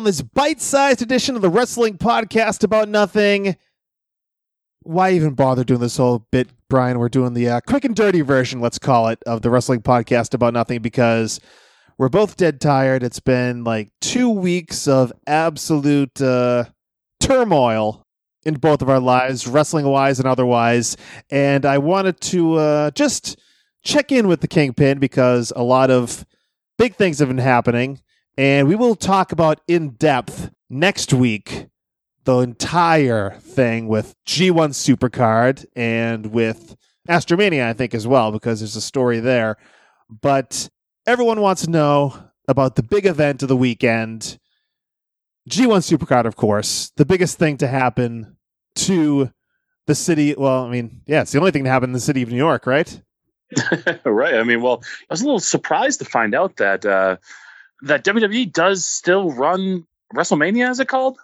on this bite sized edition of the Wrestling Podcast About Nothing. Why even bother doing this whole bit, Brian? We're doing the uh, quick and dirty version, let's call it, of the Wrestling Podcast About Nothing because we're both dead tired. It's been like two weeks of absolute uh, turmoil in both of our lives, wrestling wise and otherwise. And I wanted to uh, just check in with the Kingpin because a lot of big things have been happening. And we will talk about in depth next week the entire thing with G1 Supercard and with Astromania, I think, as well, because there's a story there. But everyone wants to know about the big event of the weekend. G1 Supercard, of course, the biggest thing to happen to the city. Well, I mean, yeah, it's the only thing to happen in the city of New York, right? right. I mean, well, I was a little surprised to find out that uh, that WWE does still run WrestleMania. Is it called?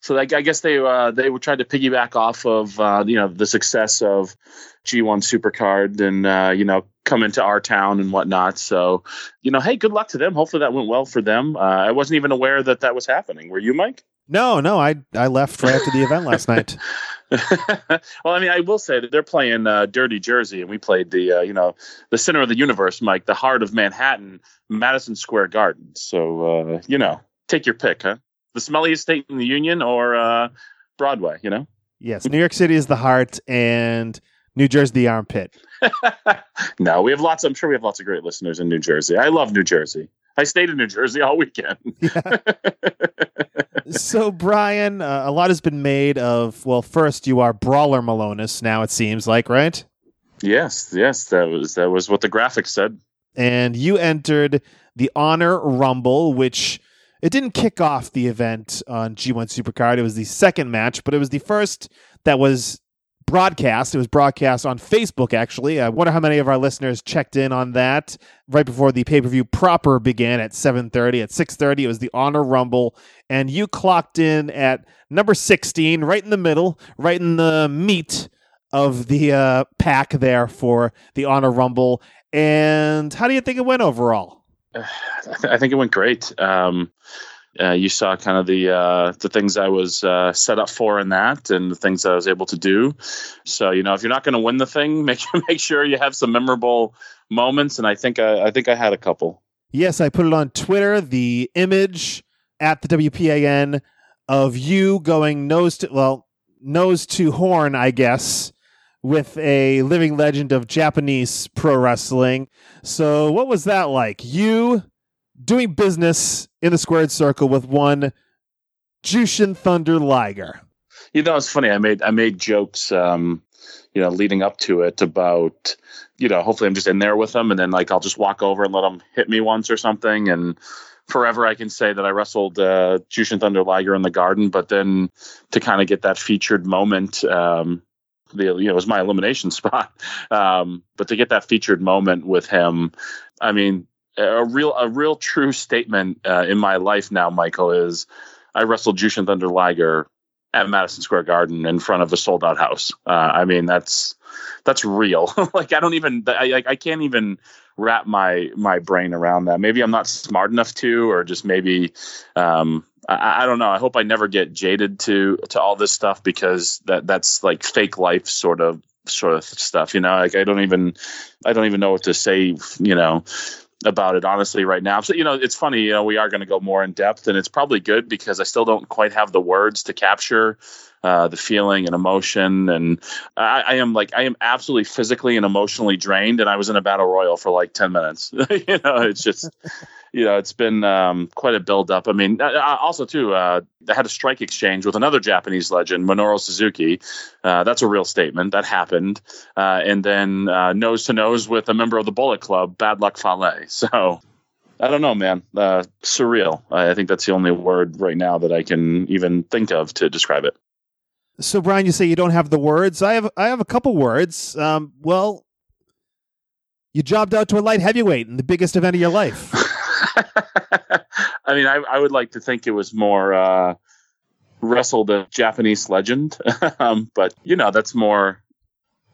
So I, I guess they uh, they were trying to piggyback off of uh, you know the success of G1 Supercard and uh, you know come into our town and whatnot. So you know, hey, good luck to them. Hopefully that went well for them. Uh, I wasn't even aware that that was happening. Were you, Mike? No, no, I I left right after the event last night. well, I mean, I will say that they're playing uh, Dirty Jersey, and we played the uh, you know the center of the universe, Mike, the heart of Manhattan, Madison Square Garden. So uh, you know, take your pick, huh? The smelliest state in the union or uh, Broadway, you know? Yes, New York City is the heart, and New Jersey the armpit. no, we have lots. I'm sure we have lots of great listeners in New Jersey. I love New Jersey. I stayed in New Jersey all weekend. Yeah. so, Brian, uh, a lot has been made of. Well, first you are Brawler Milonas. Now it seems like, right? Yes, yes, that was that was what the graphics said. And you entered the Honor Rumble, which it didn't kick off the event on G1 Supercard. It was the second match, but it was the first that was broadcast. It was broadcast on Facebook, actually. I wonder how many of our listeners checked in on that right before the pay per view proper began at 7:30. At 6:30, it was the Honor Rumble, and you clocked in at number 16, right in the middle, right in the meat of the uh, pack there for the Honor Rumble. And how do you think it went overall? I think it went great. Um, uh, you saw kind of the uh, the things I was uh, set up for in that, and the things I was able to do. So you know, if you're not going to win the thing, make make sure you have some memorable moments. And I think I, I think I had a couple. Yes, I put it on Twitter. The image at the WPAN of you going nose to well nose to horn, I guess, with a living legend of Japanese pro wrestling. So, what was that like? You doing business in the squared circle with one Jushin Thunder Liger. You know, it's funny. I made I made jokes, um, you know, leading up to it about, you know, hopefully I'm just in there with them, and then like I'll just walk over and let them hit me once or something, and forever I can say that I wrestled uh, Jushin Thunder Liger in the Garden, but then to kind of get that featured moment. Um, the you know it was my elimination spot, um, but to get that featured moment with him, I mean, a real a real true statement uh, in my life now, Michael, is I wrestled Jushin Thunder Liger at Madison Square Garden in front of a sold out house. Uh, I mean, that's that's real. like I don't even I like I can't even wrap my my brain around that. Maybe I'm not smart enough to, or just maybe um, I, I, don't know. I hope I never get jaded to to all this stuff because that that's like fake life sort of sort of stuff. You know, like I don't even I don't even know what to say. You know, about it honestly right now. So you know, it's funny. You know, we are going to go more in depth, and it's probably good because I still don't quite have the words to capture uh, the feeling and emotion. And I, I, am like, I am absolutely physically and emotionally drained. And I was in a battle royal for like ten minutes. you know, it's just you know, it's been um, quite a build up. I mean, also too, uh, I had a strike exchange with another Japanese legend, Minoru Suzuki. Uh, that's a real statement that happened. Uh, and then uh, nose to nose with a member of the Bullet Club, Bad Luck Fale. So I don't know, man. Uh, surreal. I think that's the only word right now that I can even think of to describe it. So, Brian, you say you don't have the words. I have. I have a couple words. Um, well, you jobbed out to a light heavyweight in the biggest event of your life. I mean, I, I, would like to think it was more uh, wrestled a Japanese legend, um, but you know, that's more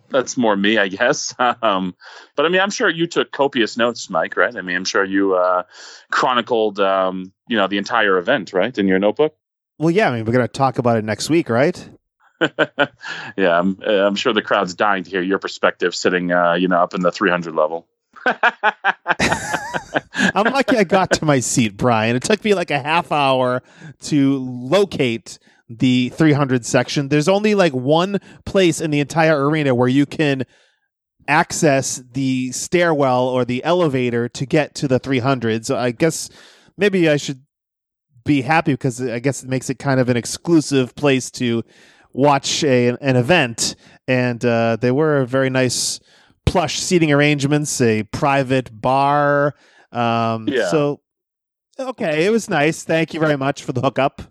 that's more me, I guess. Um, but I mean, I'm sure you took copious notes, Mike. Right? I mean, I'm sure you uh, chronicled, um, you know, the entire event, right, in your notebook. Well, yeah. I mean, we're going to talk about it next week, right? yeah, I'm, I'm sure the crowd's dying to hear your perspective, sitting, uh, you know, up in the 300 level. I'm lucky I got to my seat, Brian. It took me like a half hour to locate the 300 section. There's only like one place in the entire arena where you can access the stairwell or the elevator to get to the 300. So I guess maybe I should be happy because I guess it makes it kind of an exclusive place to watch a, an event. And uh, they were a very nice plush seating arrangements, a private bar. Um, Yeah. So, okay, it was nice. Thank you very much for the hookup.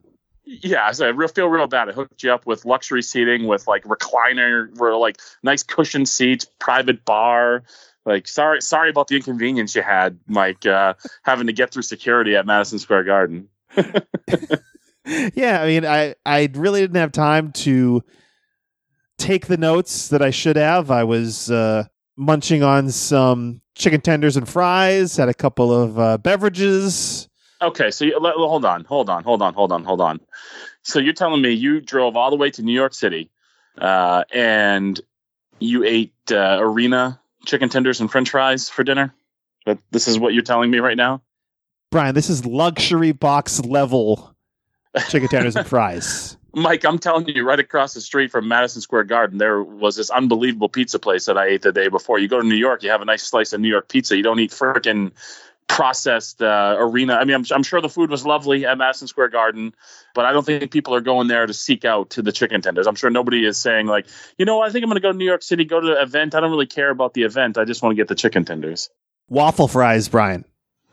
Yeah, so I real feel real bad. I hooked you up with luxury seating, with like recliner, were like nice cushion seats, private bar. Like, sorry, sorry about the inconvenience you had, Mike, uh, having to get through security at Madison Square Garden. yeah, I mean, I I really didn't have time to take the notes that I should have. I was uh, munching on some chicken tenders and fries. Had a couple of uh, beverages. Okay, so you, hold on, hold on, hold on, hold on, hold on. So you're telling me you drove all the way to New York City, uh, and you ate uh, arena chicken tenders and French fries for dinner? But this is what you're telling me right now. Brian, this is luxury box level chicken tenders and fries. Mike, I'm telling you, right across the street from Madison Square Garden, there was this unbelievable pizza place that I ate the day before. You go to New York, you have a nice slice of New York pizza. You don't eat freaking processed uh, arena. I mean, I'm, I'm sure the food was lovely at Madison Square Garden, but I don't think people are going there to seek out to the chicken tenders. I'm sure nobody is saying like, you know, I think I'm going to go to New York City, go to the event. I don't really care about the event. I just want to get the chicken tenders. Waffle fries, Brian.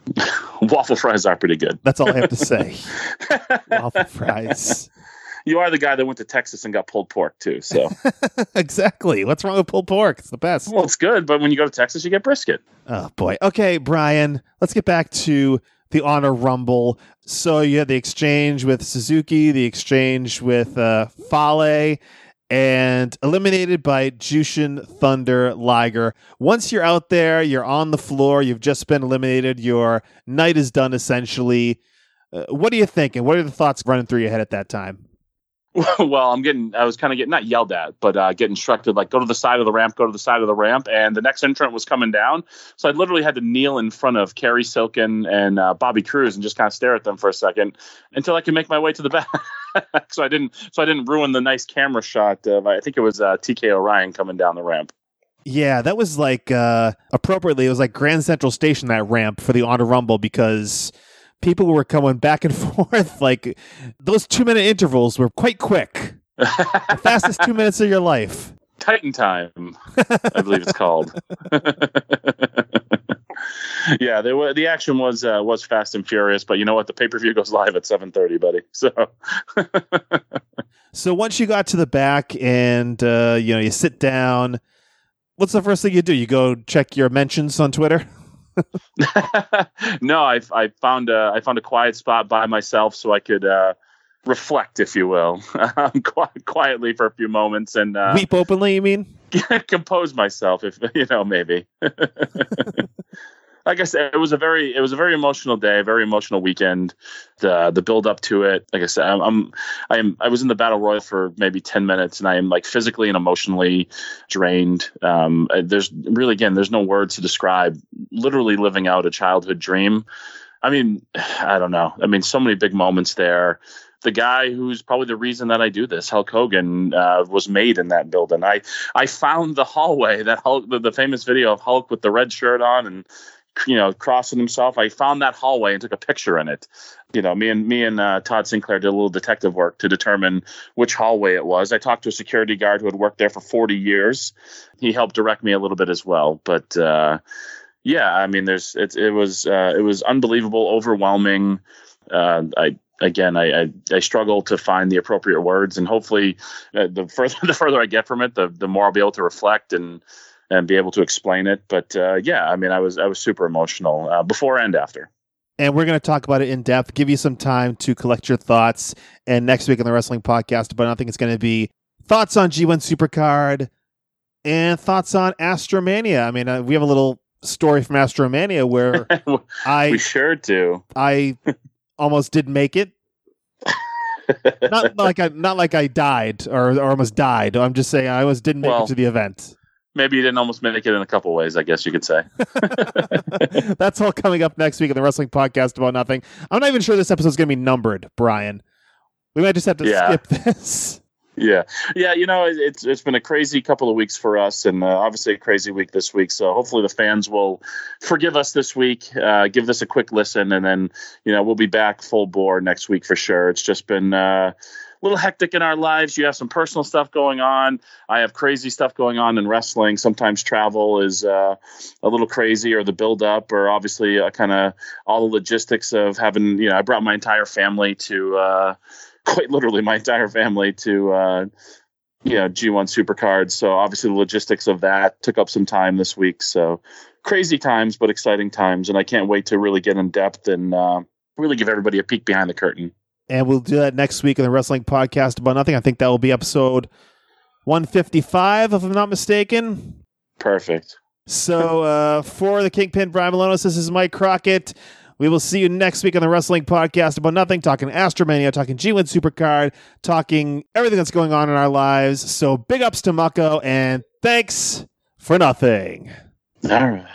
Waffle fries are pretty good. That's all I have to say. Waffle fries. You are the guy that went to Texas and got pulled pork too. So, exactly. What's wrong with pulled pork? It's the best. well, it's good, but when you go to Texas, you get brisket. Oh boy. Okay, Brian. Let's get back to the Honor Rumble. So you had the exchange with Suzuki, the exchange with uh, Fale, and eliminated by Jushin Thunder Liger. Once you're out there, you're on the floor. You've just been eliminated. Your night is done essentially. Uh, what are you thinking? What are the thoughts running through your head at that time? well, I'm getting, I was kind of getting not yelled at, but uh, get instructed like go to the side of the ramp, go to the side of the ramp, and the next entrant was coming down, so I literally had to kneel in front of Kerry Silken and uh, Bobby Cruise and just kind of stare at them for a second until I could make my way to the back. so I didn't, so I didn't ruin the nice camera shot. Of, I think it was uh, TK O'Ryan coming down the ramp. Yeah, that was like uh appropriately, it was like Grand Central Station that ramp for the Honor Rumble because people were coming back and forth. Like those two minute intervals were quite quick. The fastest two minutes of your life. Titan Time, I believe it's called. yeah, there were, the action was uh, was fast and furious, but you know what? The pay per view goes live at seven thirty, buddy. So So once you got to the back and uh, you know you sit down, what's the first thing you do? You go check your mentions on Twitter. no, I I found a I found a quiet spot by myself so I could uh, reflect, if you will, um, quietly for a few moments and uh, Weep openly, you mean? compose myself, if you know, maybe. Like I said, it was a very it was a very emotional day, very emotional weekend. The the build up to it, like I said, I'm, I'm I am I was in the battle royal for maybe ten minutes, and I am like physically and emotionally drained. Um, there's really again, there's no words to describe literally living out a childhood dream. I mean, I don't know. I mean, so many big moments there. The guy who's probably the reason that I do this, Hulk Hogan, uh, was made in that building. I I found the hallway that Hulk, the, the famous video of Hulk with the red shirt on and you know crossing himself. I found that hallway and took a picture in it. You know, me and me and uh, Todd Sinclair did a little detective work to determine which hallway it was. I talked to a security guard who had worked there for 40 years. He helped direct me a little bit as well, but. Uh, yeah, I mean, there's it. It was uh, it was unbelievable, overwhelming. Uh, I again, I, I I struggle to find the appropriate words, and hopefully, uh, the further the further I get from it, the the more I'll be able to reflect and and be able to explain it. But uh, yeah, I mean, I was I was super emotional uh, before and after. And we're going to talk about it in depth, give you some time to collect your thoughts. And next week on the Wrestling Podcast, but I think it's going to be thoughts on G1 Supercard, and thoughts on Astromania. I mean, uh, we have a little story from Astromania where we I sure do. I almost didn't make it. Not like I not like I died or, or almost died. I'm just saying I almost didn't make Well- it to the event. Maybe you didn't almost make it in a couple ways. I guess you could say. That's all coming up next week in the Wrestling Podcast About Nothing. I'm not even sure this episode's going to be numbered, Brian. We might just have to Yeah. skip this. Yeah, yeah. You know, it- it's it's been a crazy couple of weeks for us, and uh, obviously a crazy week this week. So hopefully the fans will forgive us this week. Uh, give this a quick listen, and then you know we'll be back full bore next week for sure. It's just been. Uh, little hectic in our lives. You have some personal stuff going on. I have crazy stuff going on in wrestling. Sometimes travel is uh, a little crazy, or the build up, or obviously uh, kind of all the logistics of having. You know, I brought my entire family to. Uh, quite literally my entire family to uh you know G1 Supercards. So obviously the logistics of that took up some time this week. So crazy times, but exciting times, and I can't wait to really get in depth and uh, really give everybody a peek behind the curtain. And we'll do that next week in the Wrestling Podcast About Nothing. I think that will be episode 155, if I'm not mistaken. Perfect. So uh, for the Kingpin Brian Milonas, this is Mike Crockett. We will see you next week on the Wrestling Podcast About Nothing, talking Astromania, talking G1 Supercard, talking everything that's going on in our lives. So big ups to Mako, and thanks for nothing. All right.